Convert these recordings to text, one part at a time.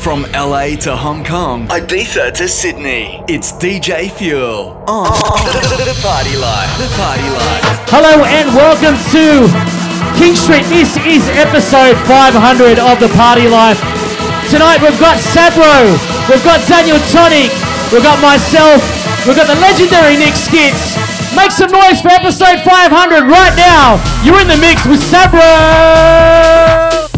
From LA to Hong Kong, Ibiza to Sydney, it's DJ Fuel on oh. the Party Life. The Party Life. Hello and welcome to King Street. This is episode 500 of the Party Life. Tonight we've got Sabro, we've got Daniel Tonik, we've got myself, we've got the legendary Nick Skitz. Make some noise for episode 500 right now. You're in the mix with Sabro.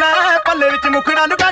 ਮੈਂ ਪੱਲੇ ਵਿੱਚ ਮੁਖੜਾ ਲੁਕਾ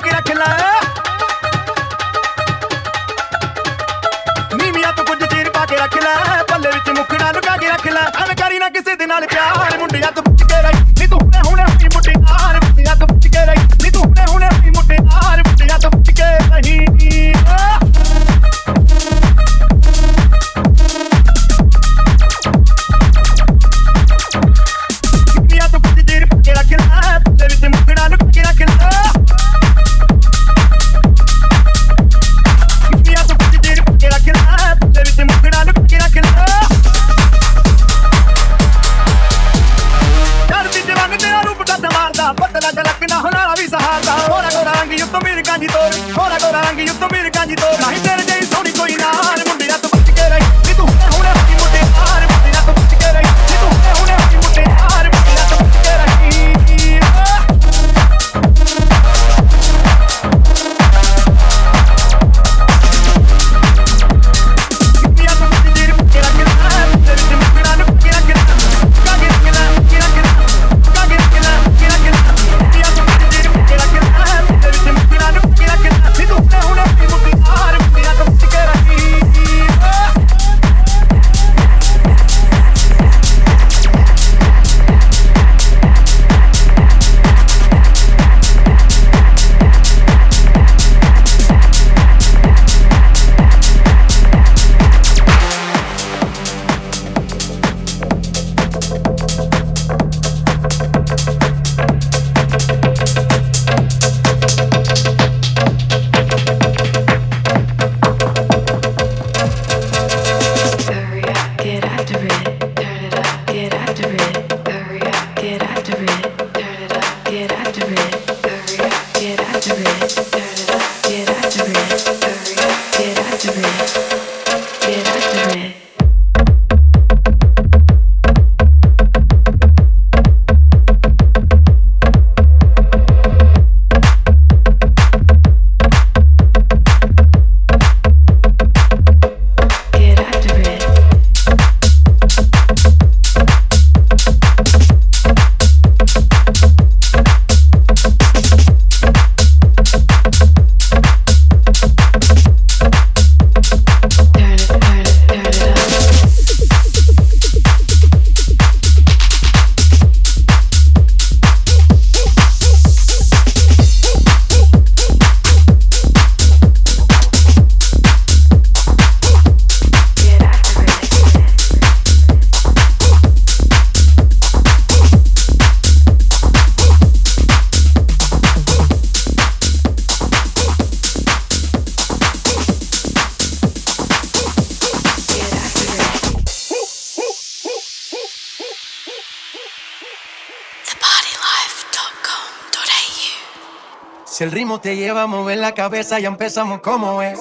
Te lleva a mover la cabeza, ya empezamos como es.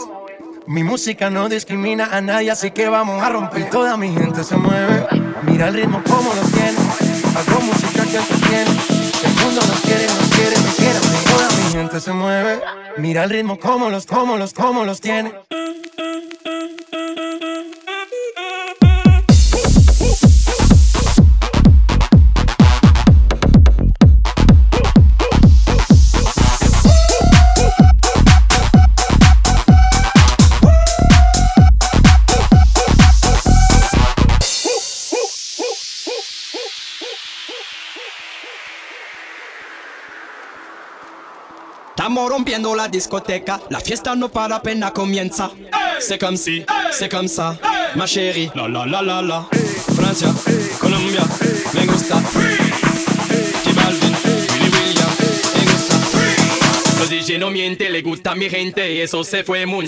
Mi música no discrimina a nadie, así que vamos a romper. Toda mi gente se mueve. Mira el ritmo como lo tiene. Hago música que tú tienes. El mundo nos quiere, nos quiere, nos quiere. Toda mi gente se mueve. Mira el ritmo como los, como los, como los tiene. Estamos rompiendo la discoteca, la fiesta no para apenas comienza. C'est comme si, c'est comme ça, ma chérie. La la la la la. Francia, Colombia, me gusta. J Balvin, Willy William, me gusta. Los DJ no miente, le gusta a mi gente y eso se fue muy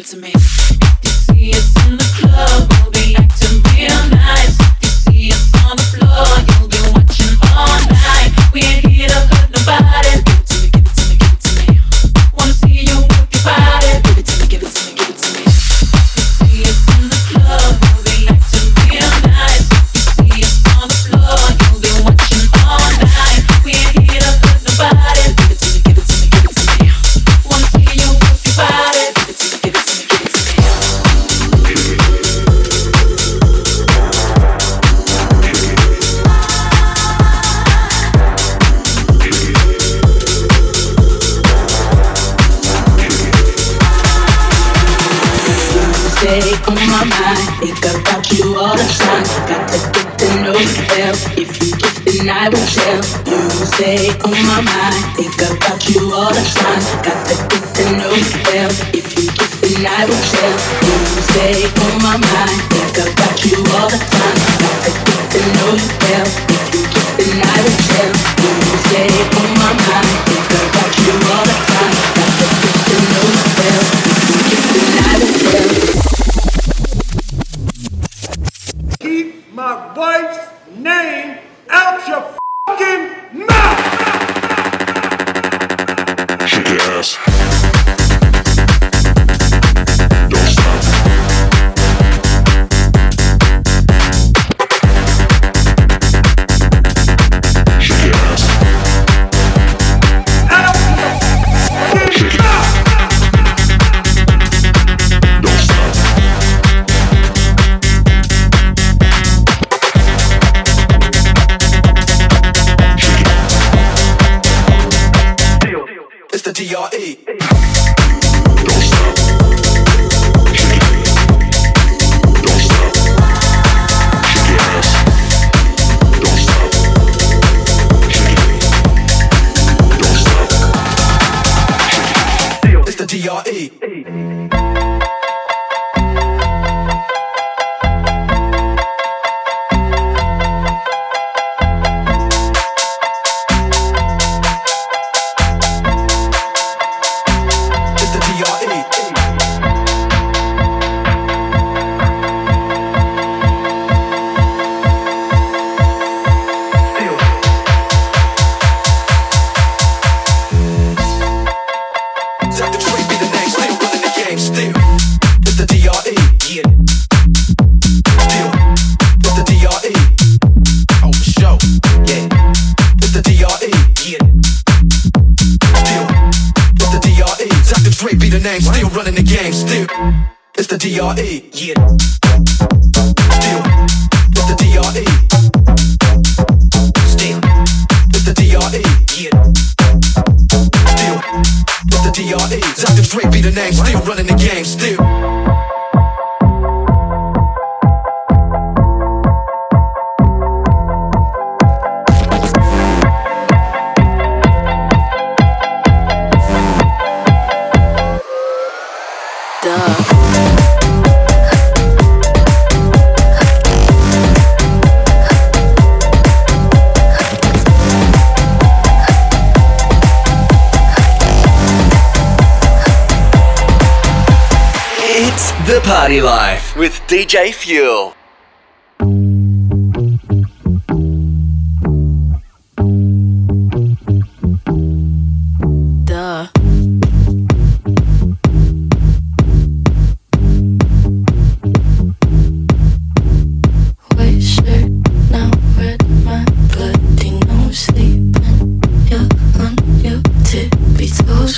it to me. You see us in the club, we'll be acting real nice.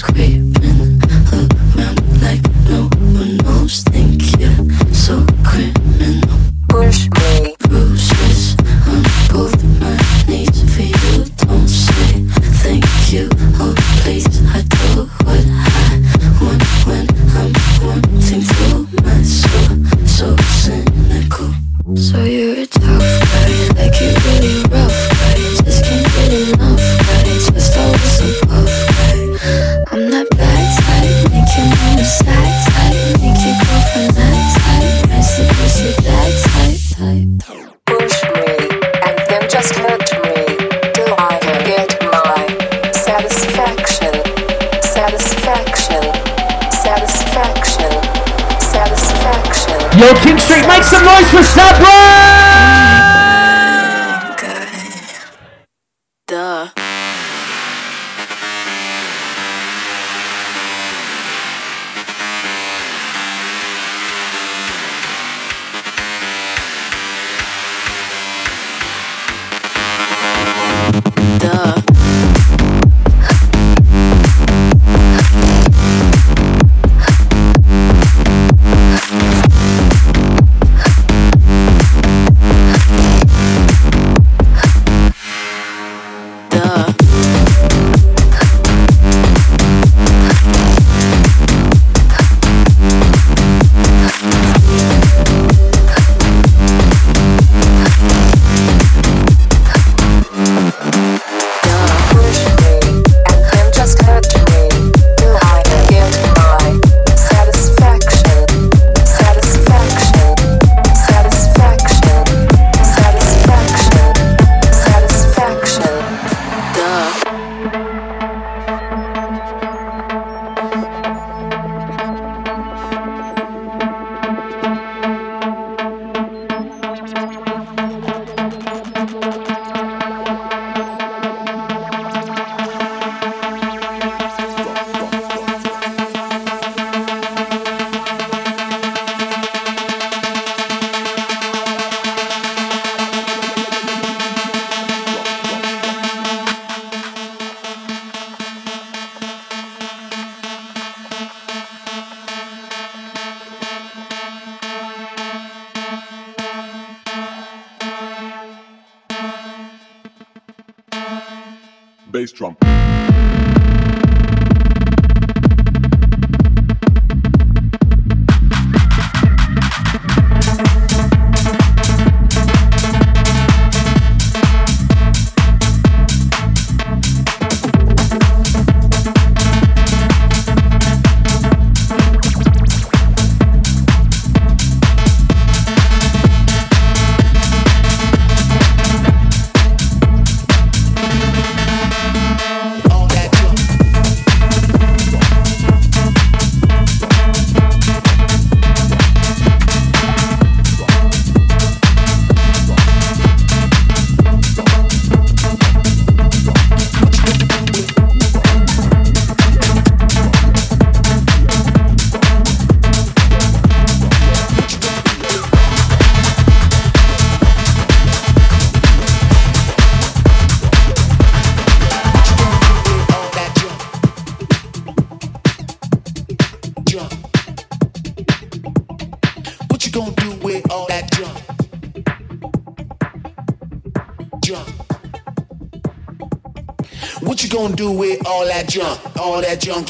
queen.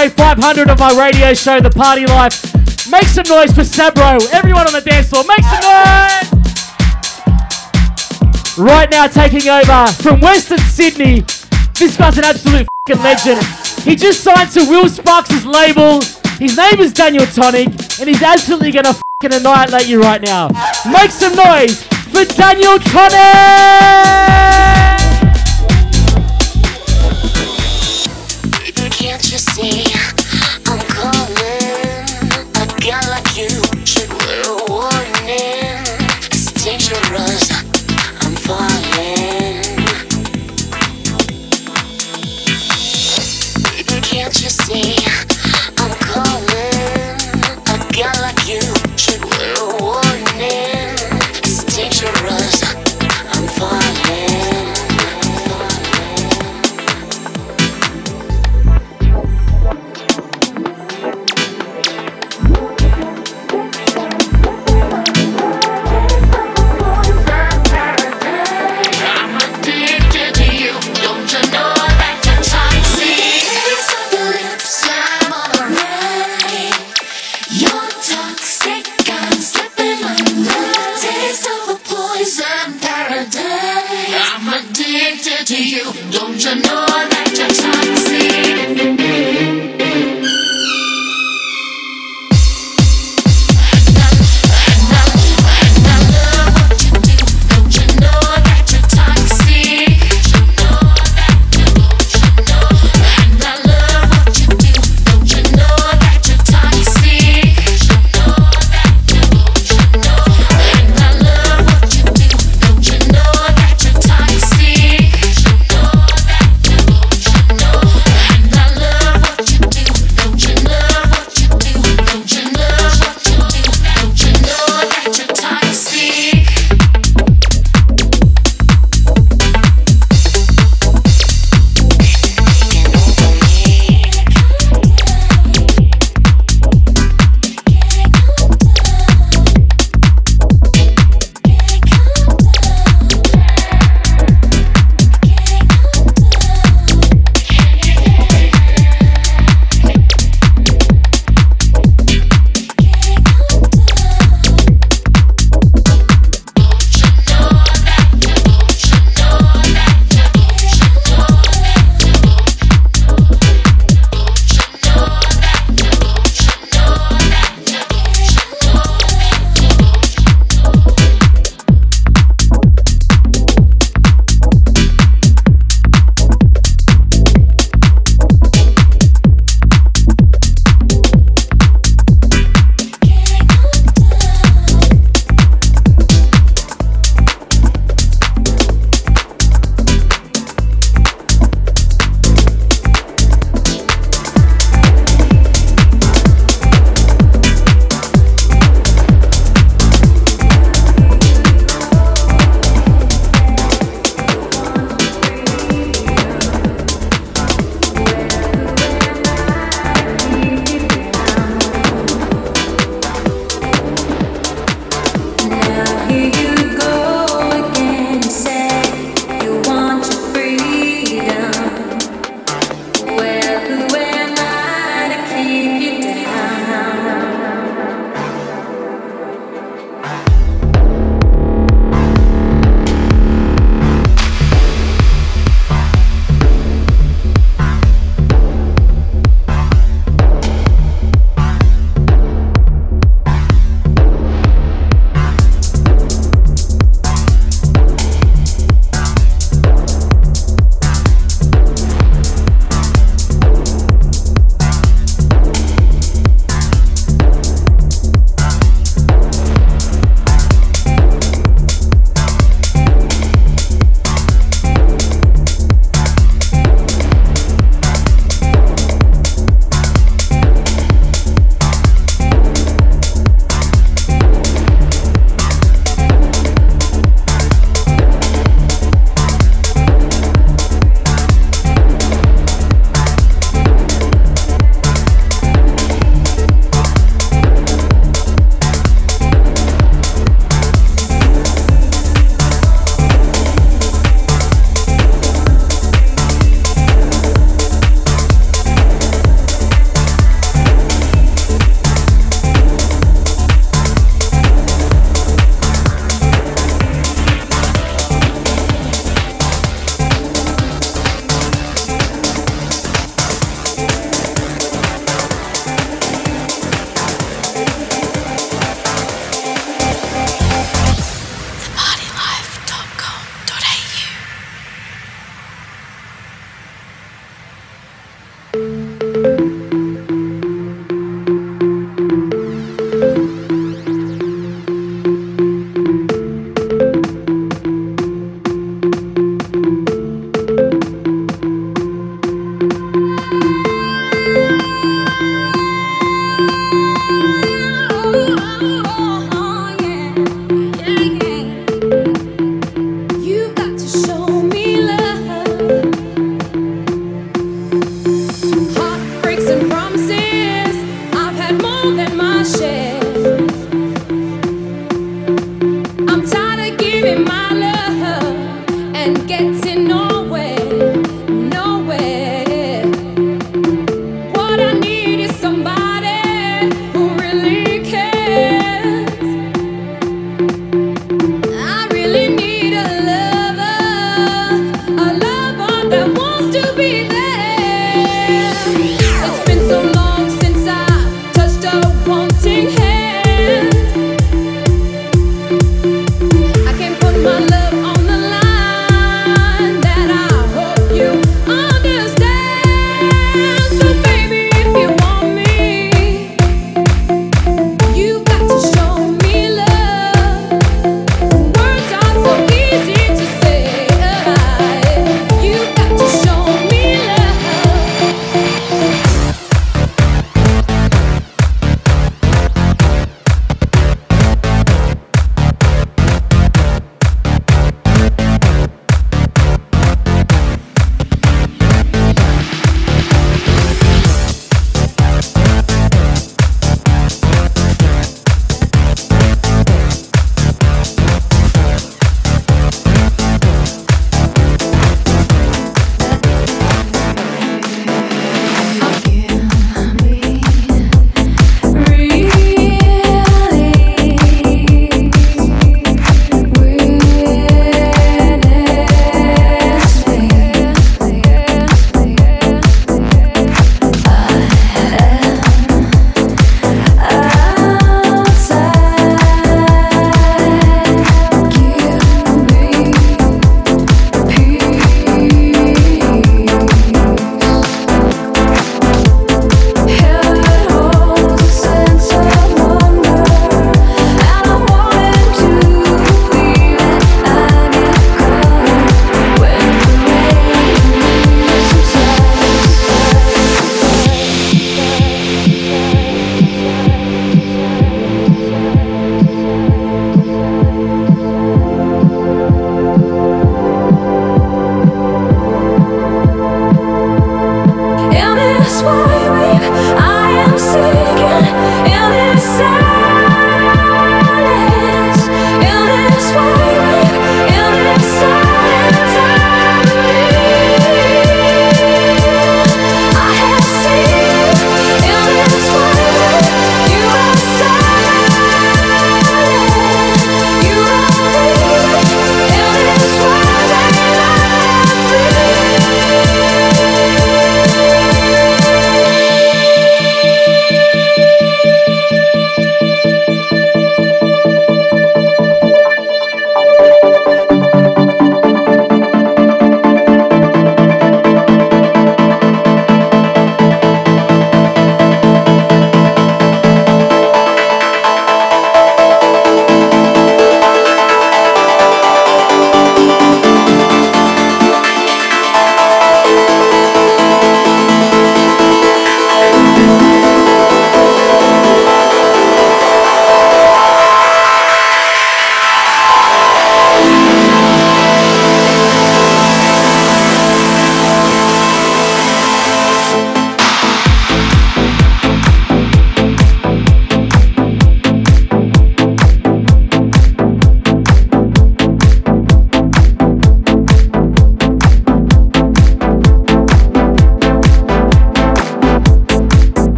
Is 500 of my radio show, The Party Life. Make some noise for Sabro. Everyone on the dance floor, make some noise! Right now, taking over from Western Sydney. This guy's an absolute legend. He just signed to Will Sparks' label. His name is Daniel Tonik, and he's absolutely gonna fing annihilate you right now. Make some noise for Daniel Tonik! Can't you see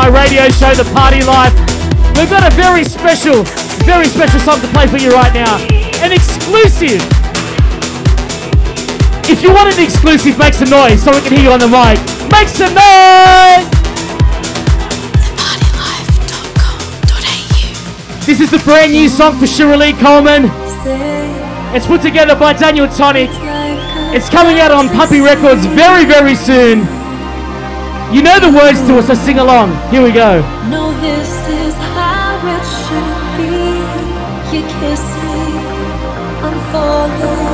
my radio show, The Party Life. We've got a very special, very special song to play for you right now. An exclusive. If you want an exclusive, make some noise so we can hear you on the mic. Make some noise! ThePartyLife.com.au This is the brand new song for Shiralee Coleman. It's put together by Daniel Tonik. It's coming out on Puppy Records very, very soon. You know the words to it, so sing along. Here we go. No, this is how it should be. I'm falling.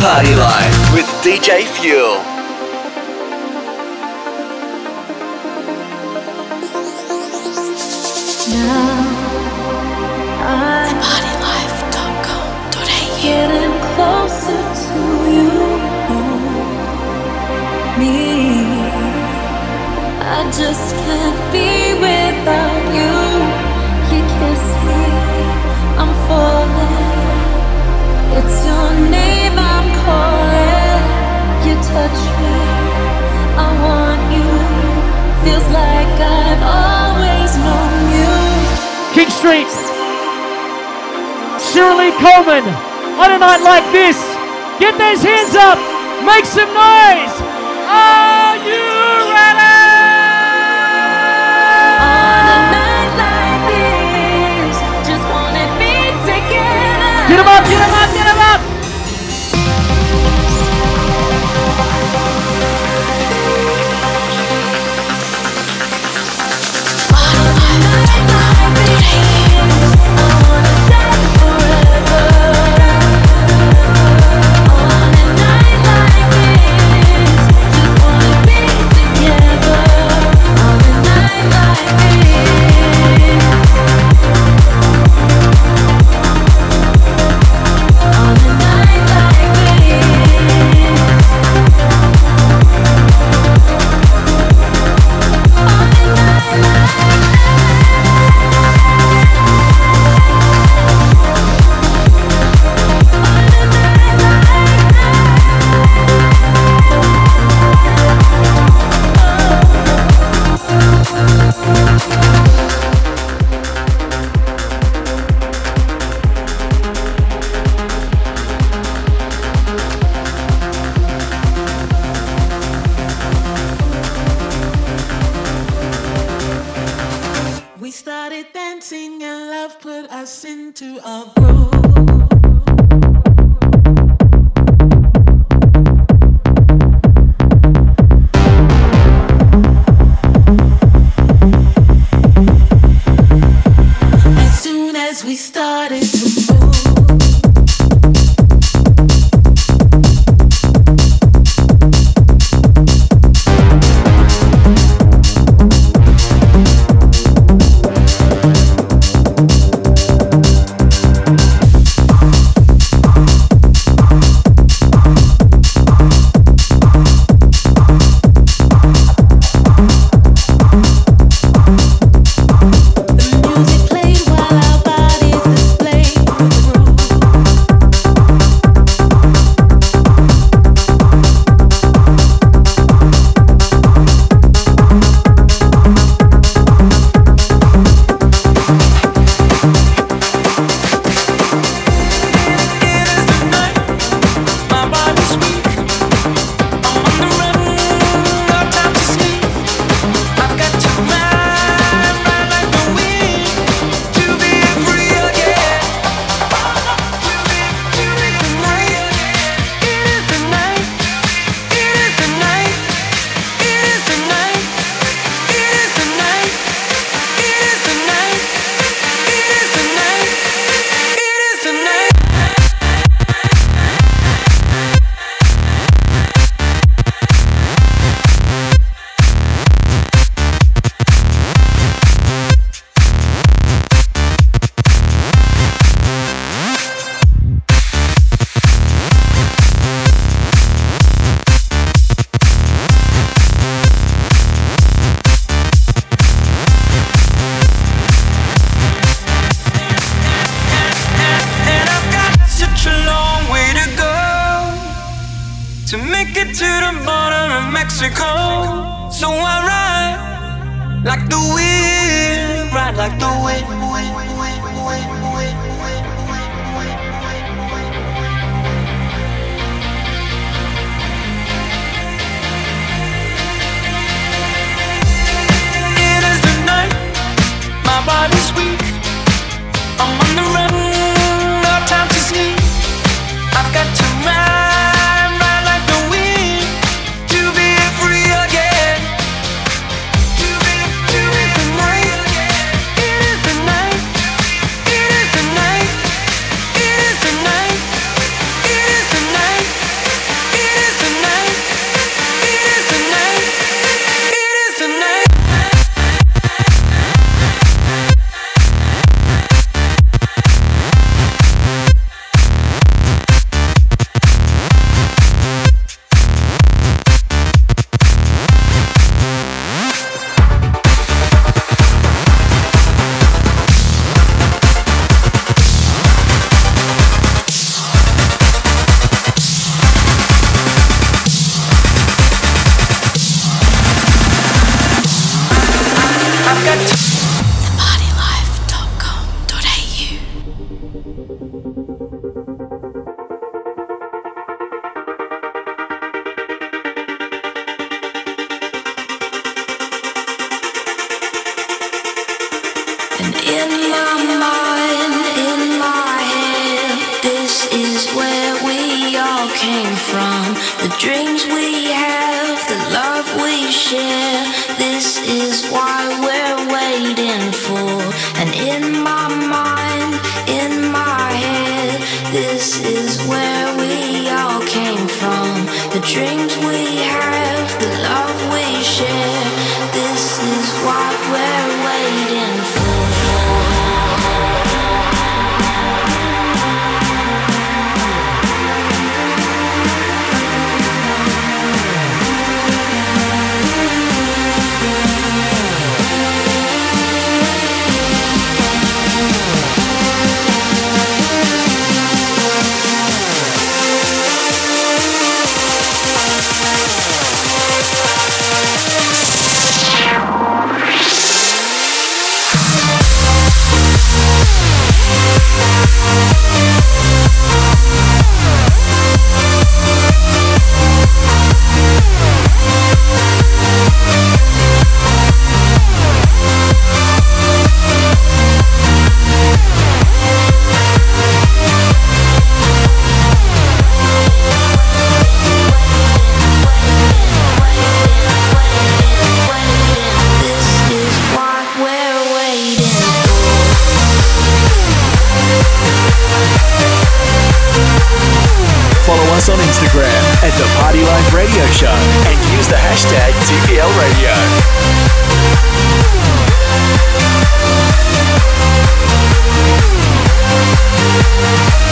Party Life with DJ Fuel. ThePartyLife.com.au Getting closer to you, just can't be without you. You kiss me, I'm falling. It's your name King Street. Shiralee Coleman. On a night like this, get those hands up. Make some noise. on Instagram at the Party Life Radio Show and use the hashtag TPL Radio. We'll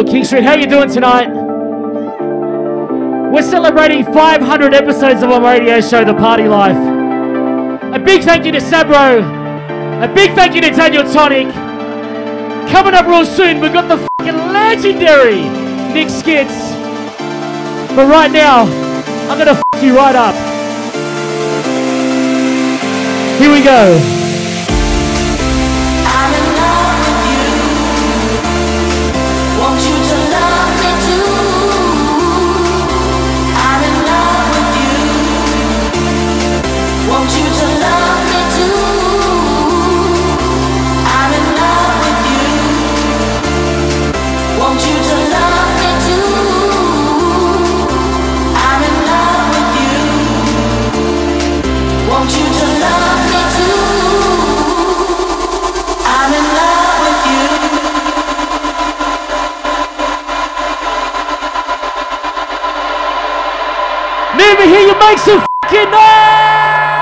Yo, King Street, how you doing tonight? We're celebrating 500 episodes of our radio show, The Party Life. A big thank you to Sabro. A big thank you to Daniel Tonik. Coming up real soon, we've got the fucking legendary Nick Skitz. But right now, I'm gonna fuck you right up. Here we go. Me hear you make some fucking noise!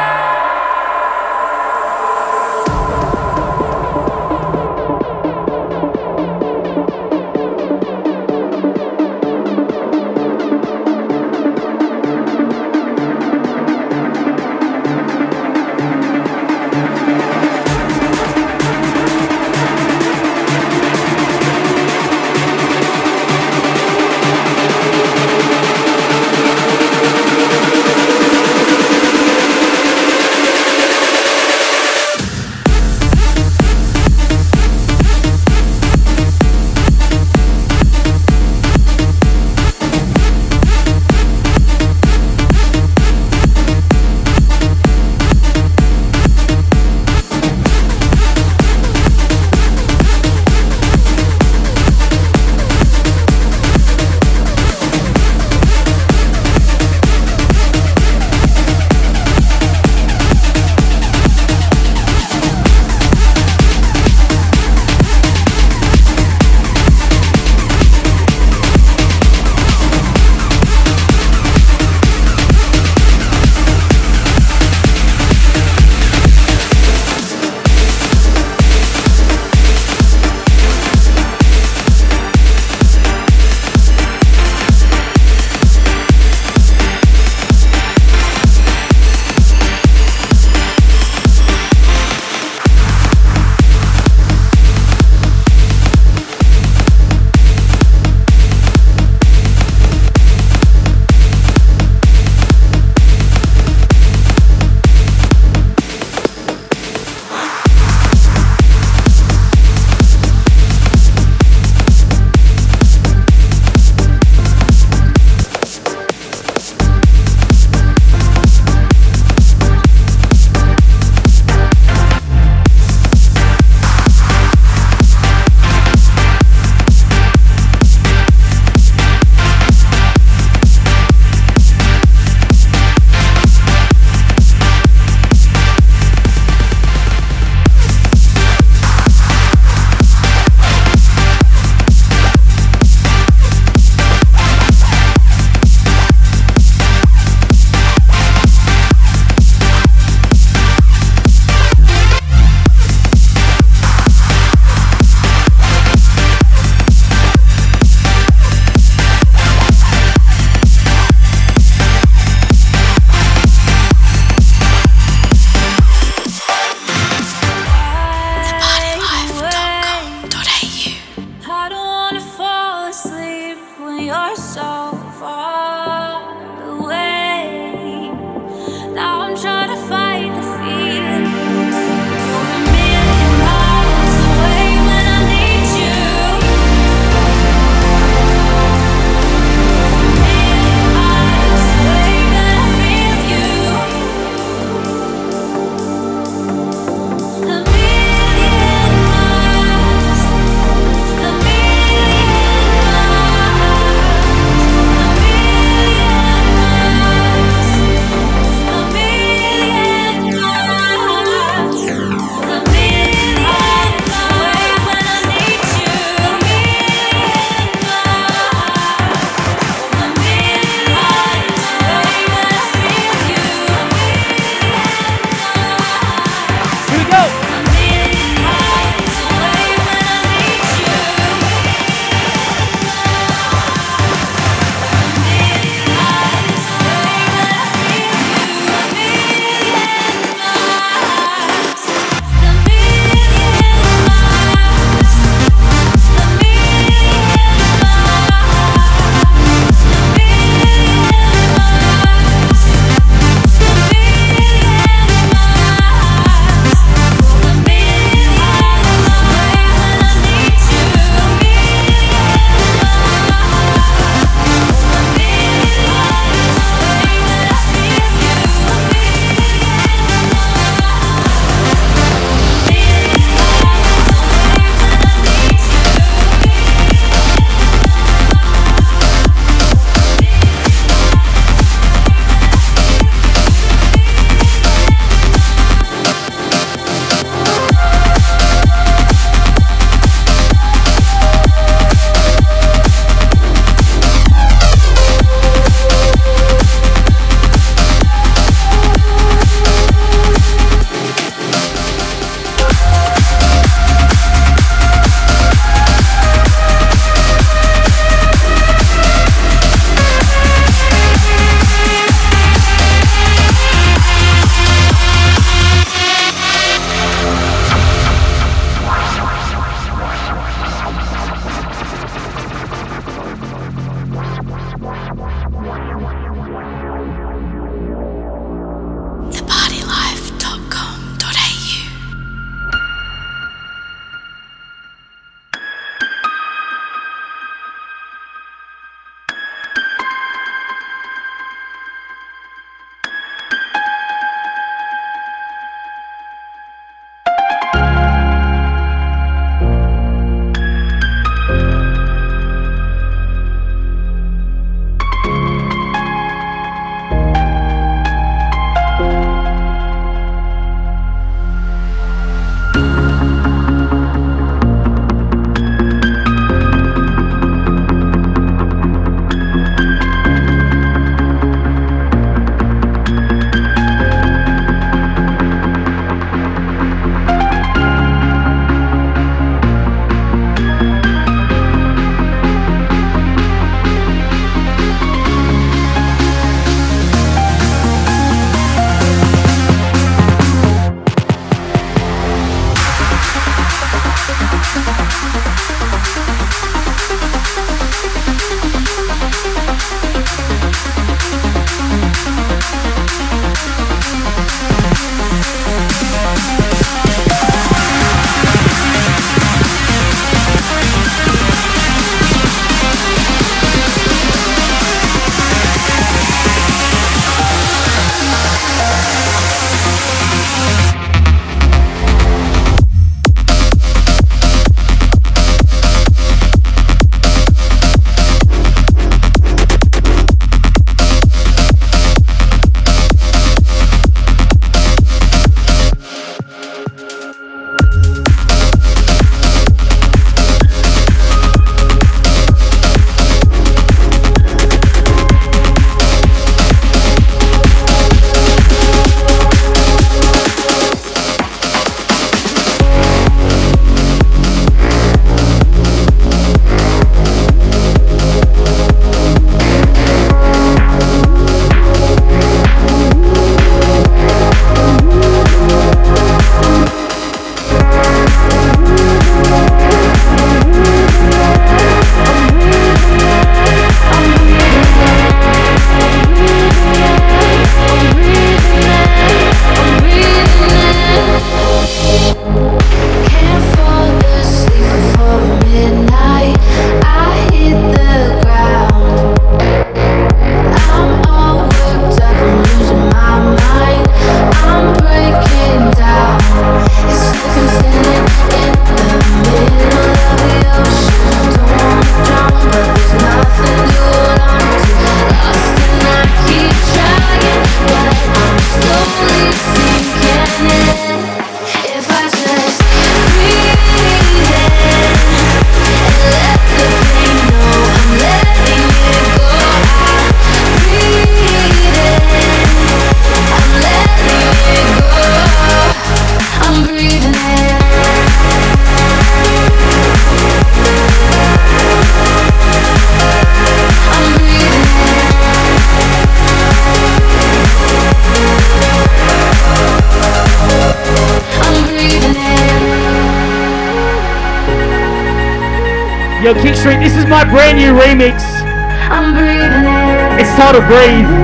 It's titled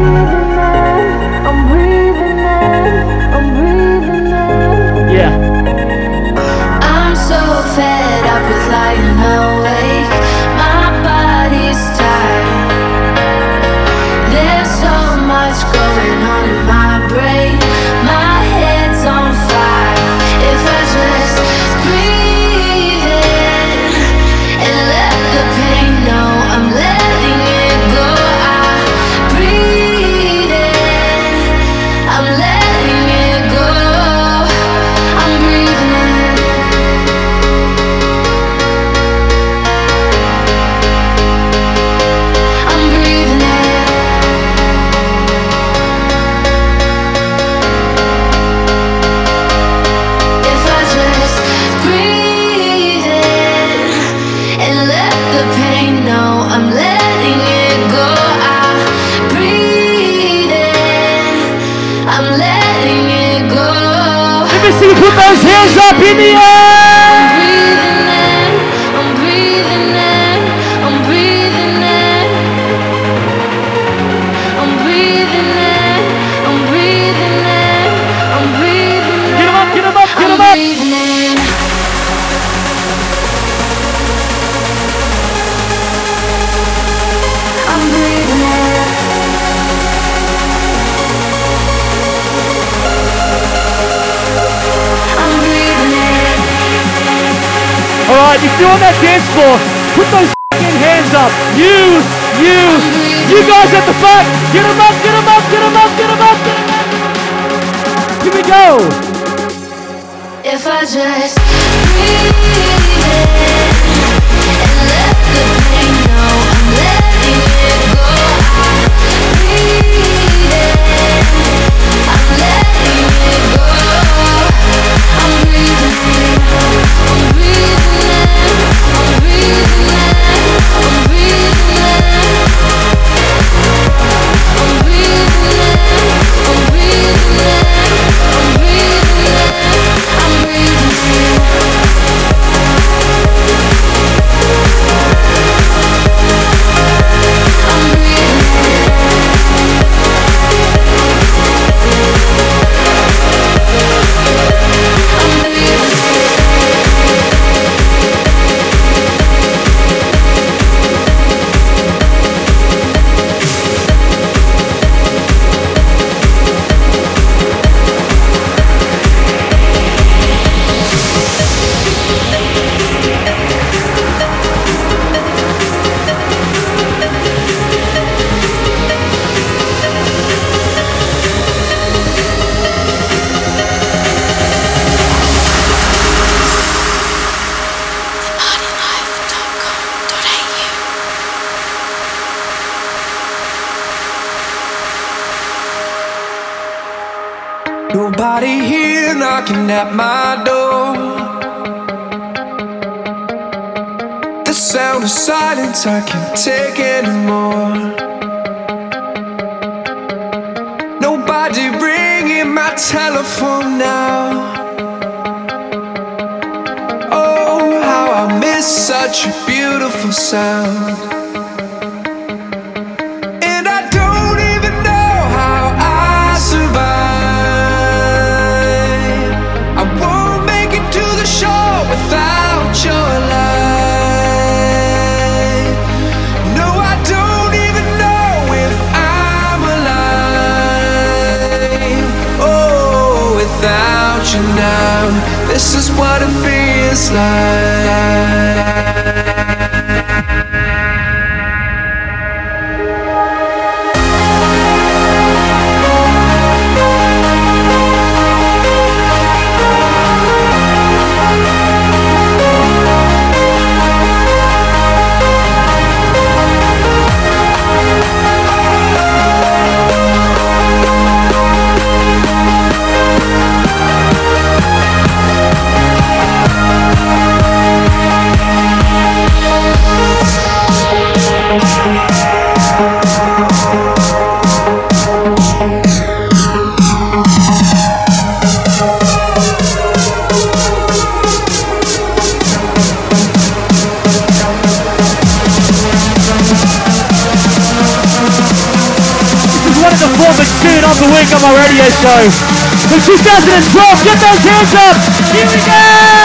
2012. Get those hands up. Here we go.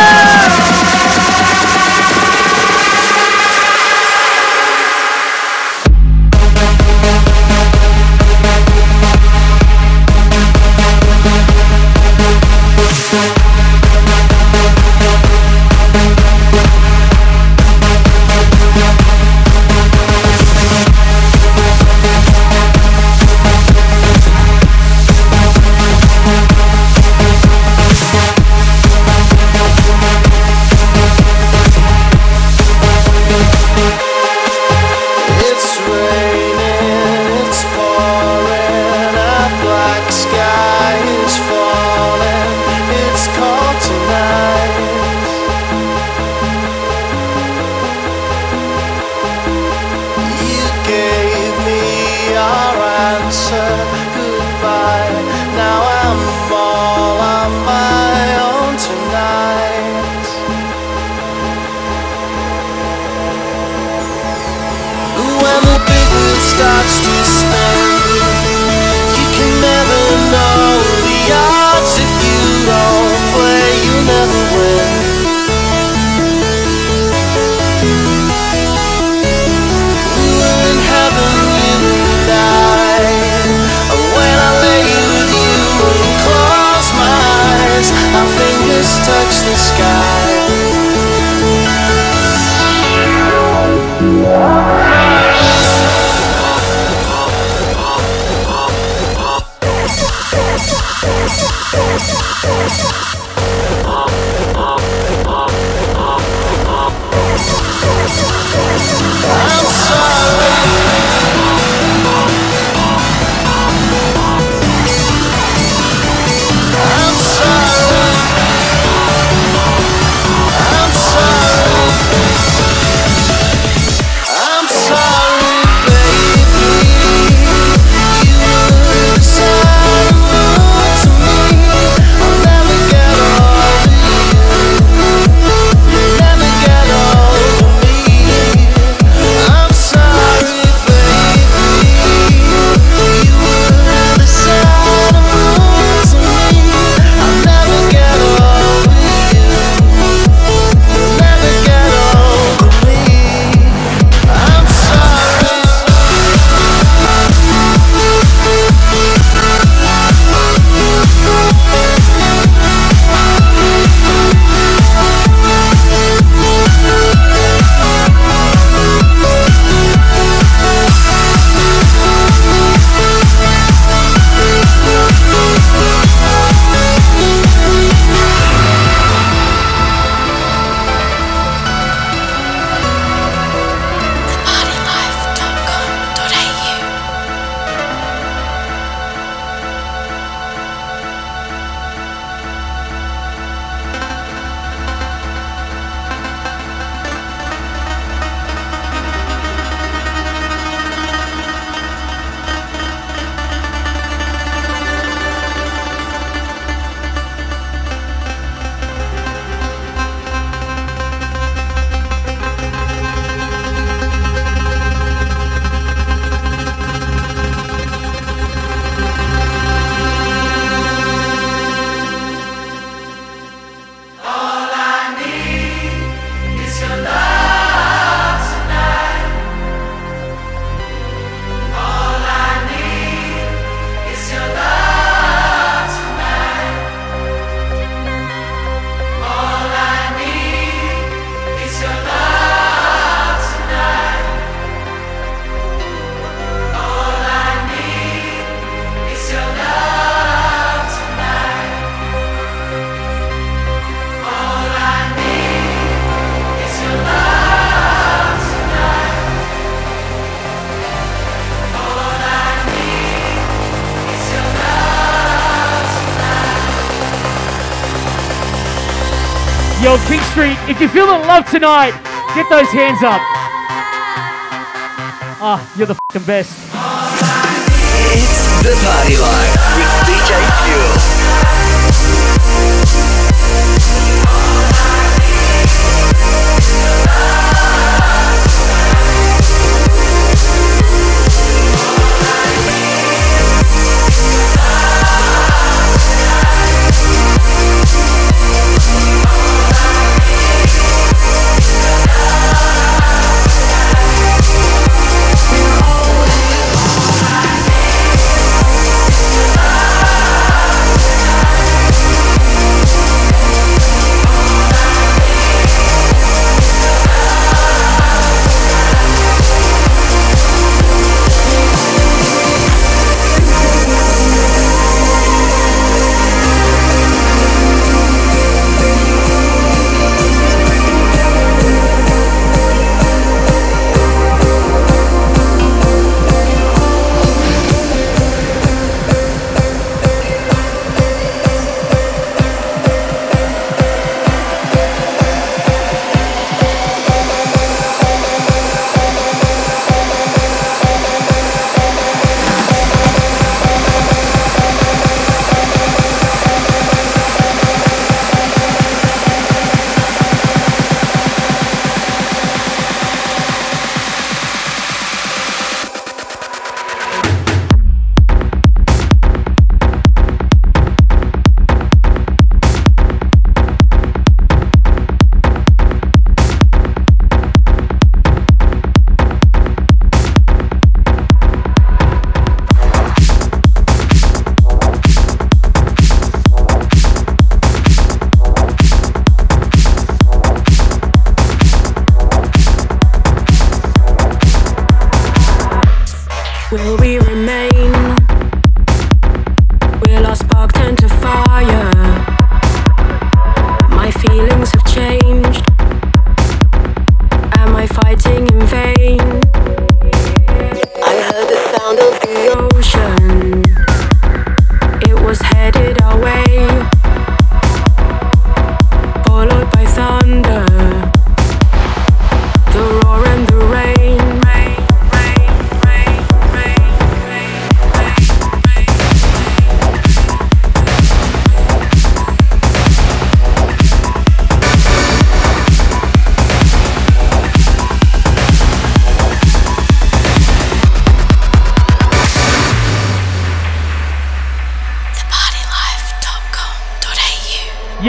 touch the sky. you're feeling love tonight, get those hands up. Ah, you're the fucking best. It's the party life with DJ Fuel.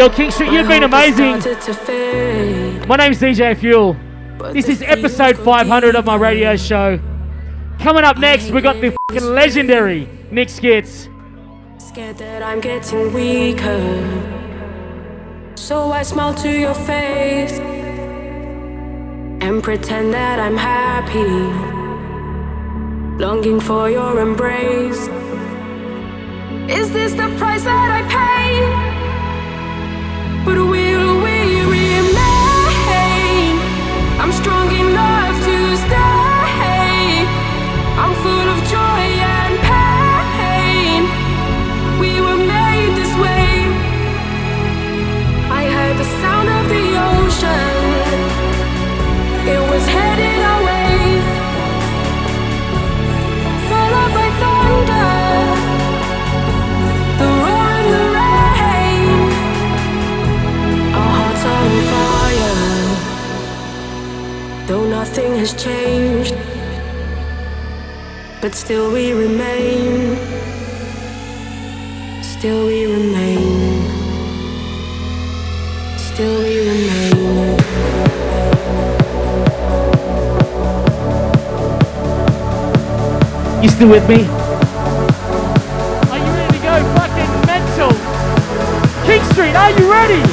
Yo, King Street, you've been amazing. My name's DJ Fuel. This is episode 500 of my radio show. Coming up next, we got the fucking legendary Nick Skitz. Scared that I'm getting weaker. So I smile to your face and pretend that I'm happy. Longing for your embrace. Is this the price nothing has changed. But still we remain. Still we remain. Still we remain. You still with me? Are you ready to go fucking mental? King Street, are you ready?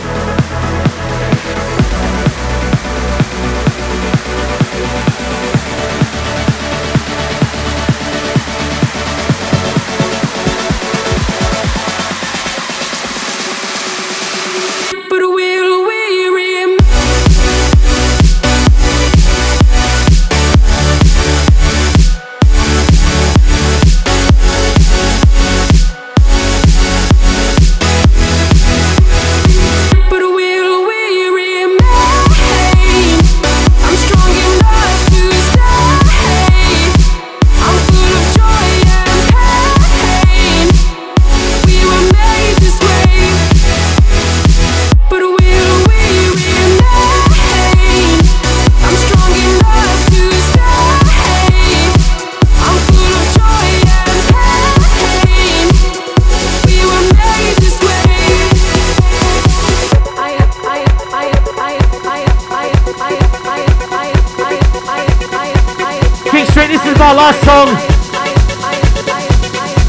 My last song.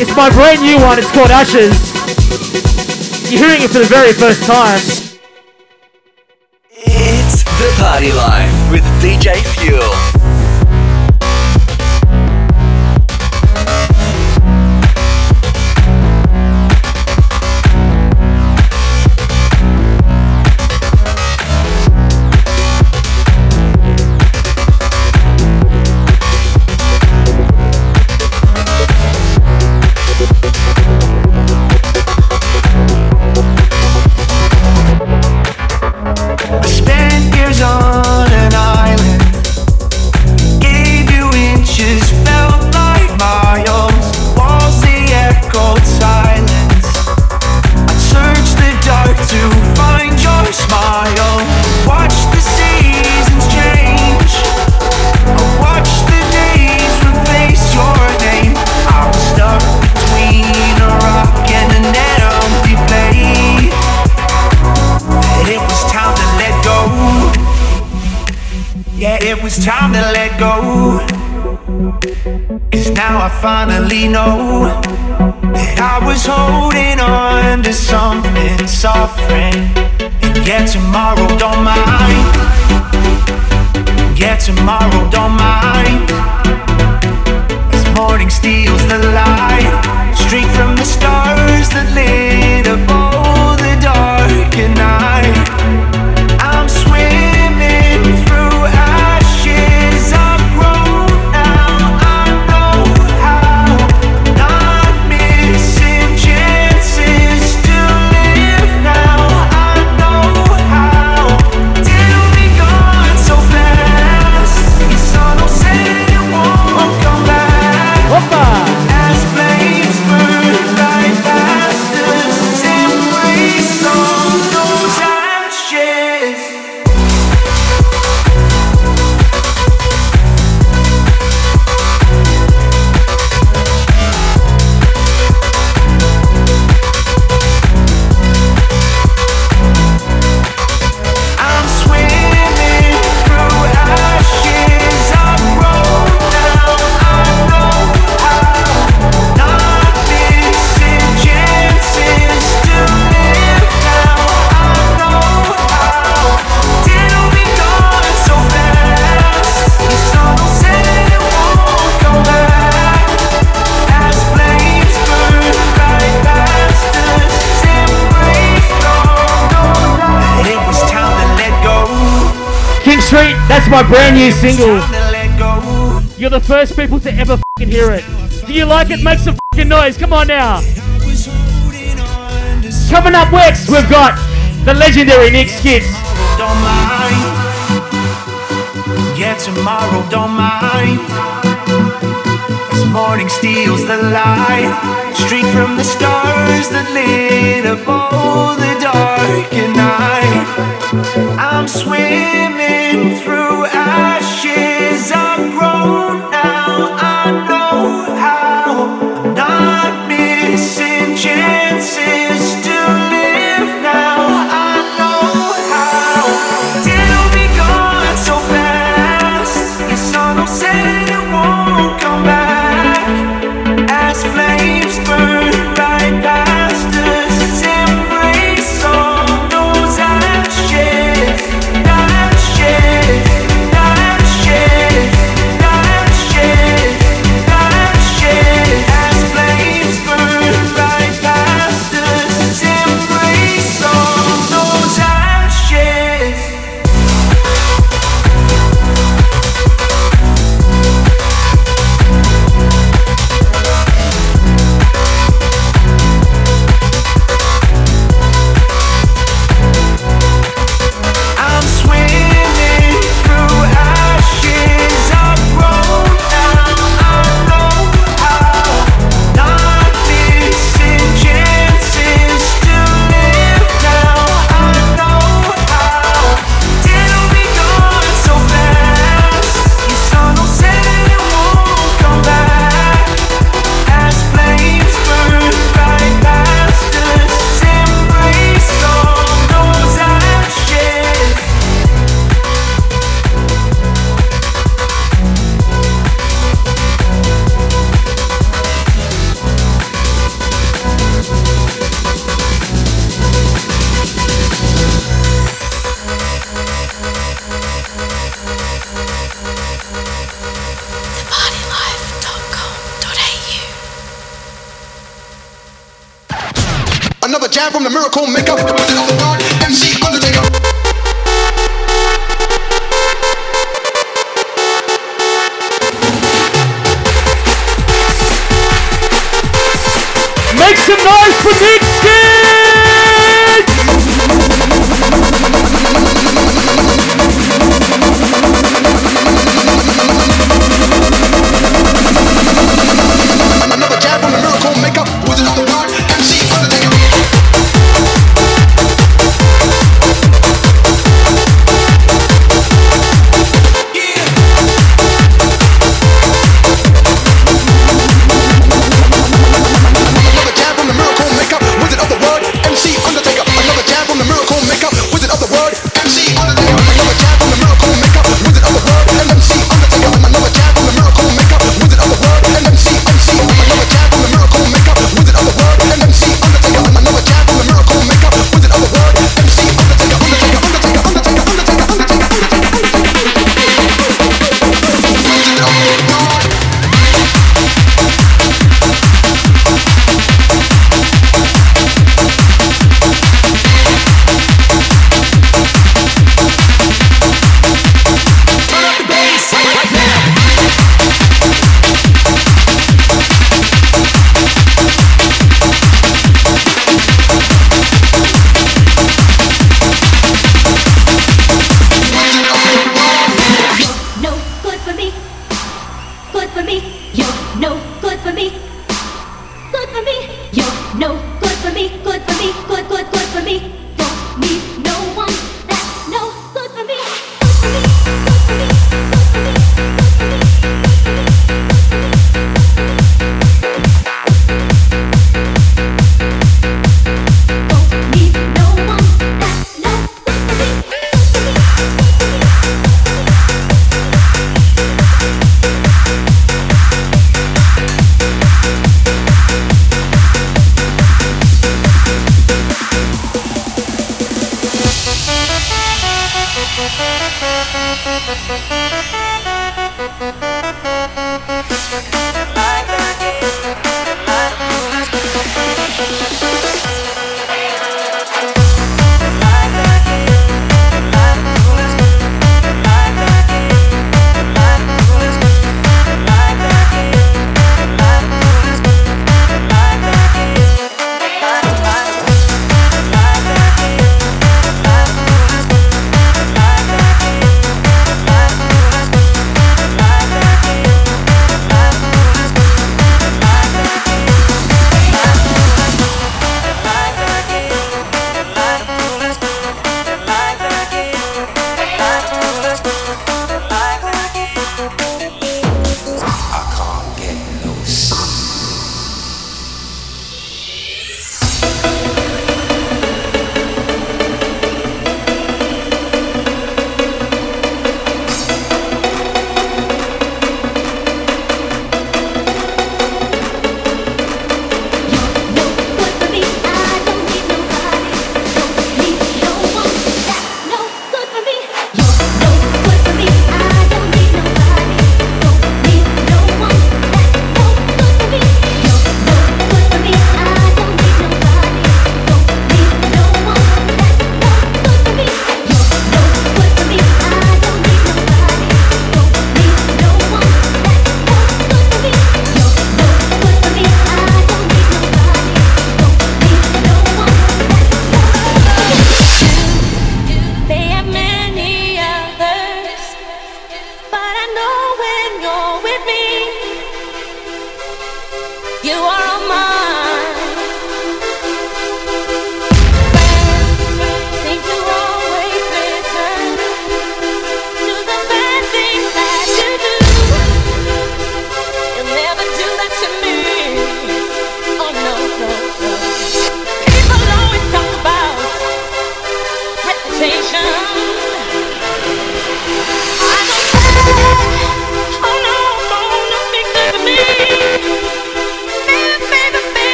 It's my brand new one. It's called Ashes. You're hearing it for the very first time. It's the party life with DJ Fuel. Finally know that I was holding on to something sovereign. And yet tomorrow don't mind. Yeah, tomorrow don't mind. As morning steals the light, straight from the stars that lit up all the dark at night. I'm swimming That's my brand new single. You're the first people to ever fucking hear it. Do you like it? Make some fucking noise. Come on now. Coming up next, we've got the legendary Nick Skitz. Don't mind. Yeah, tomorrow don't mind. This morning steals the light. Streak from the stars that lit up all the dark night. I'm swimming through ashes. I've grown now. I know how. I'm not missing chances.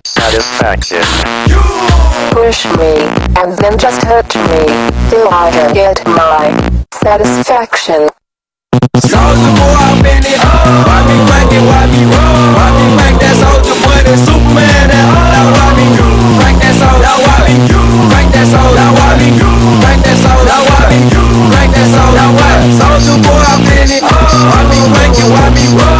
My satisfaction. Push me, and then just touch me, till I can get my satisfaction. Soldier boy, I'm in it. Why me crank it? Why me roll? Why me crank that soldier boy? That Superman that Now why me crank that soldier? Now why me crank that soldier? Now why me crank that soldier? Now why me crank that soldier? Now what? Soldier boy, I'm in it. Why me crank it? Why me roll?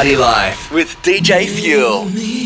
party life with DJ Fuel.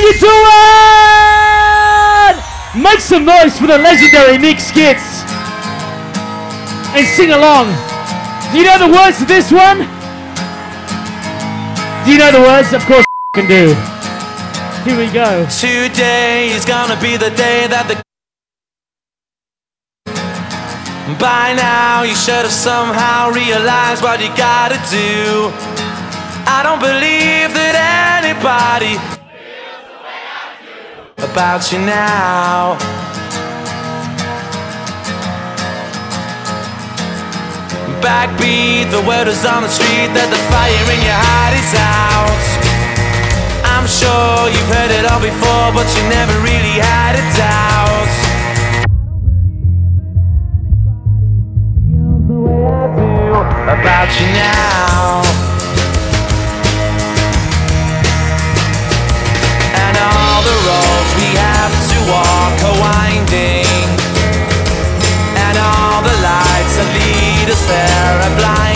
You doing? Make some noise for the legendary Nick Skitz. And sing along. Do you know the words to this one? Do you know the words? Of course you can do. Here we go. Today is gonna be the day that the By now you should have somehow realized what you gotta do. I don't believe that anybody about you now. Backbeat, the word is on the street that the fire in your heart is out. I'm sure you've heard it all before, but you never really had a doubt. About you now. Walk are winding. And all the lights that lead us there are blinding.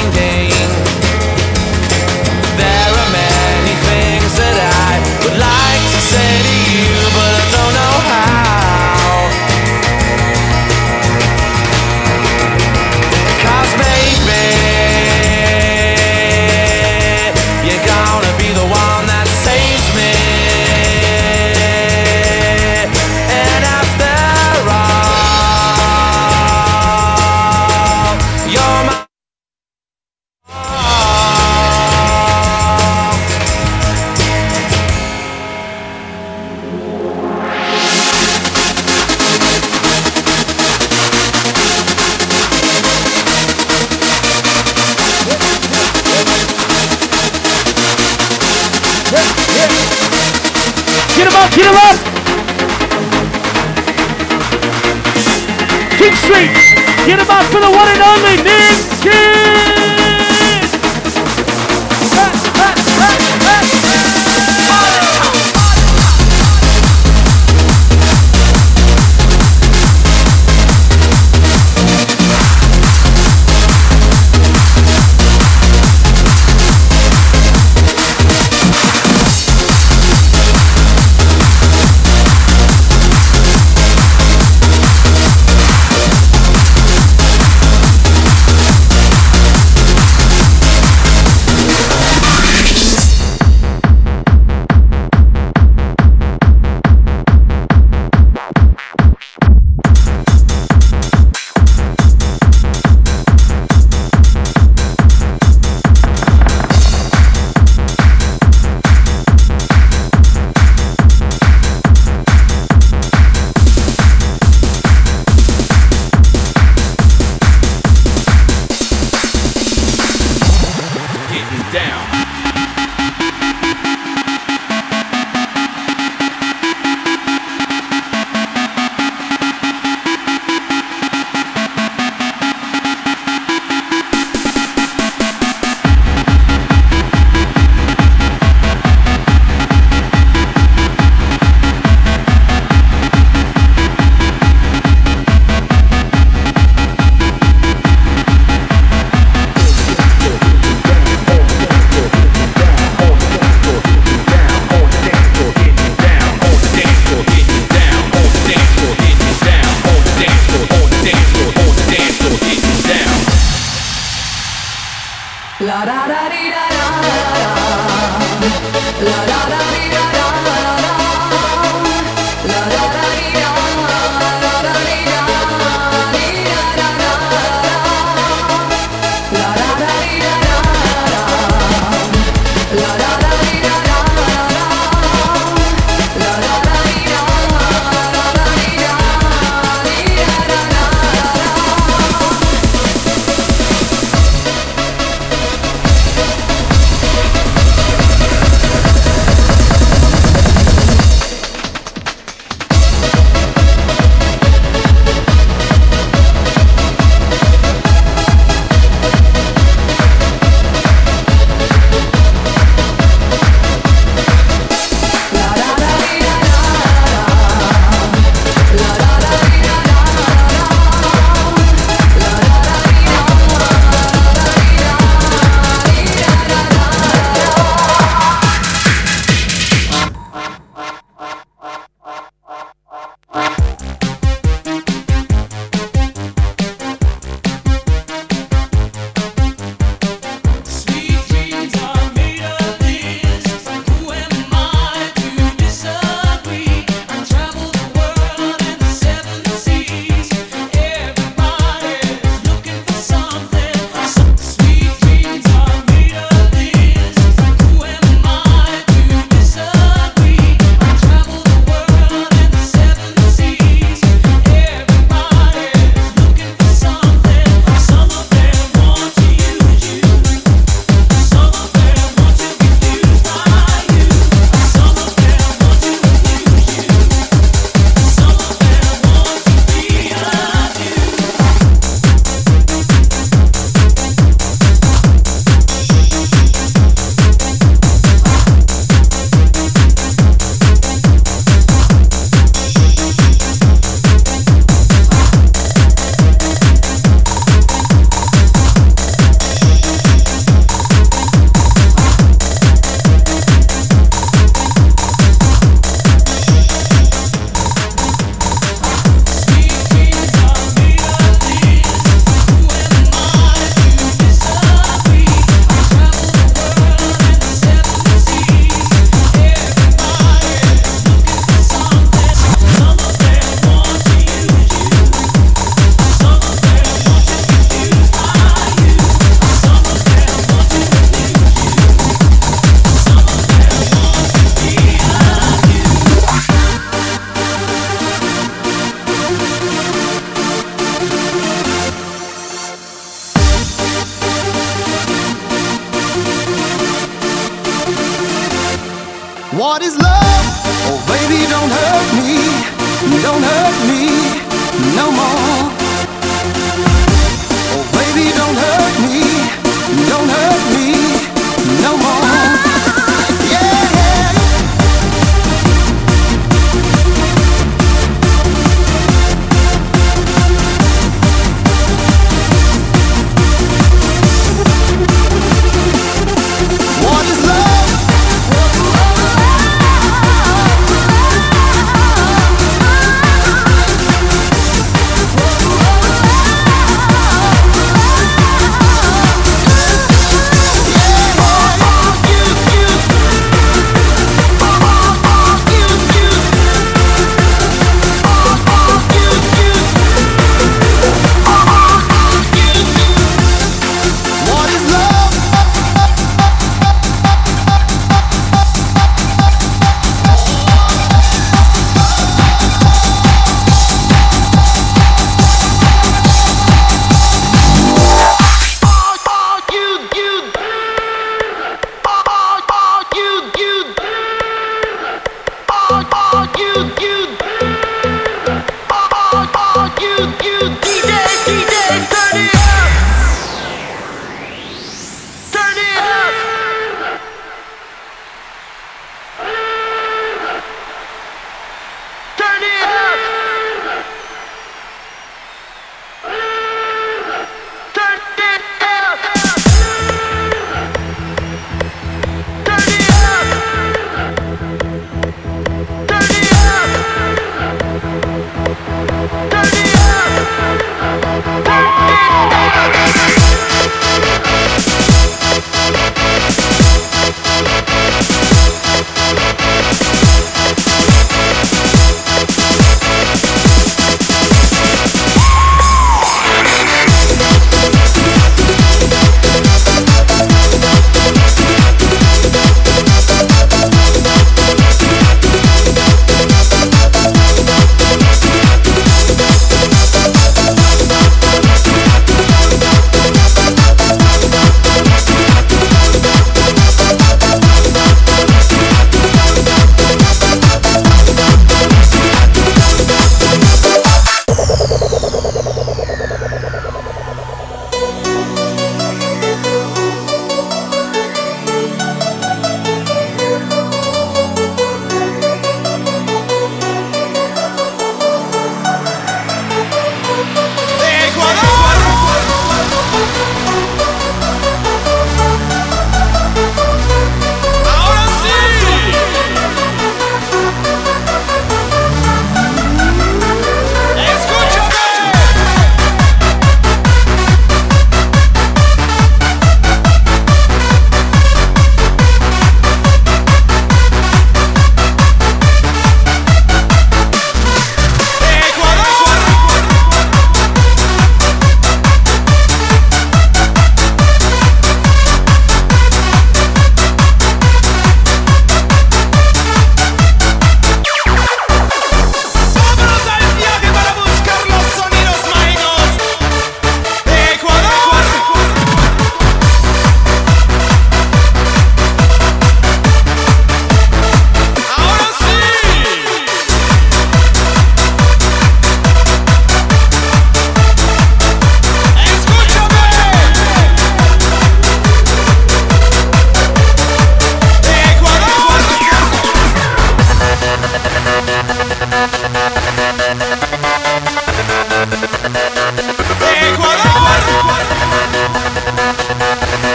For the one and only Nick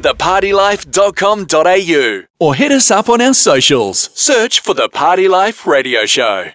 to thepartylife.com.au or hit us up on our socials. Search for The Party Life Radio Show.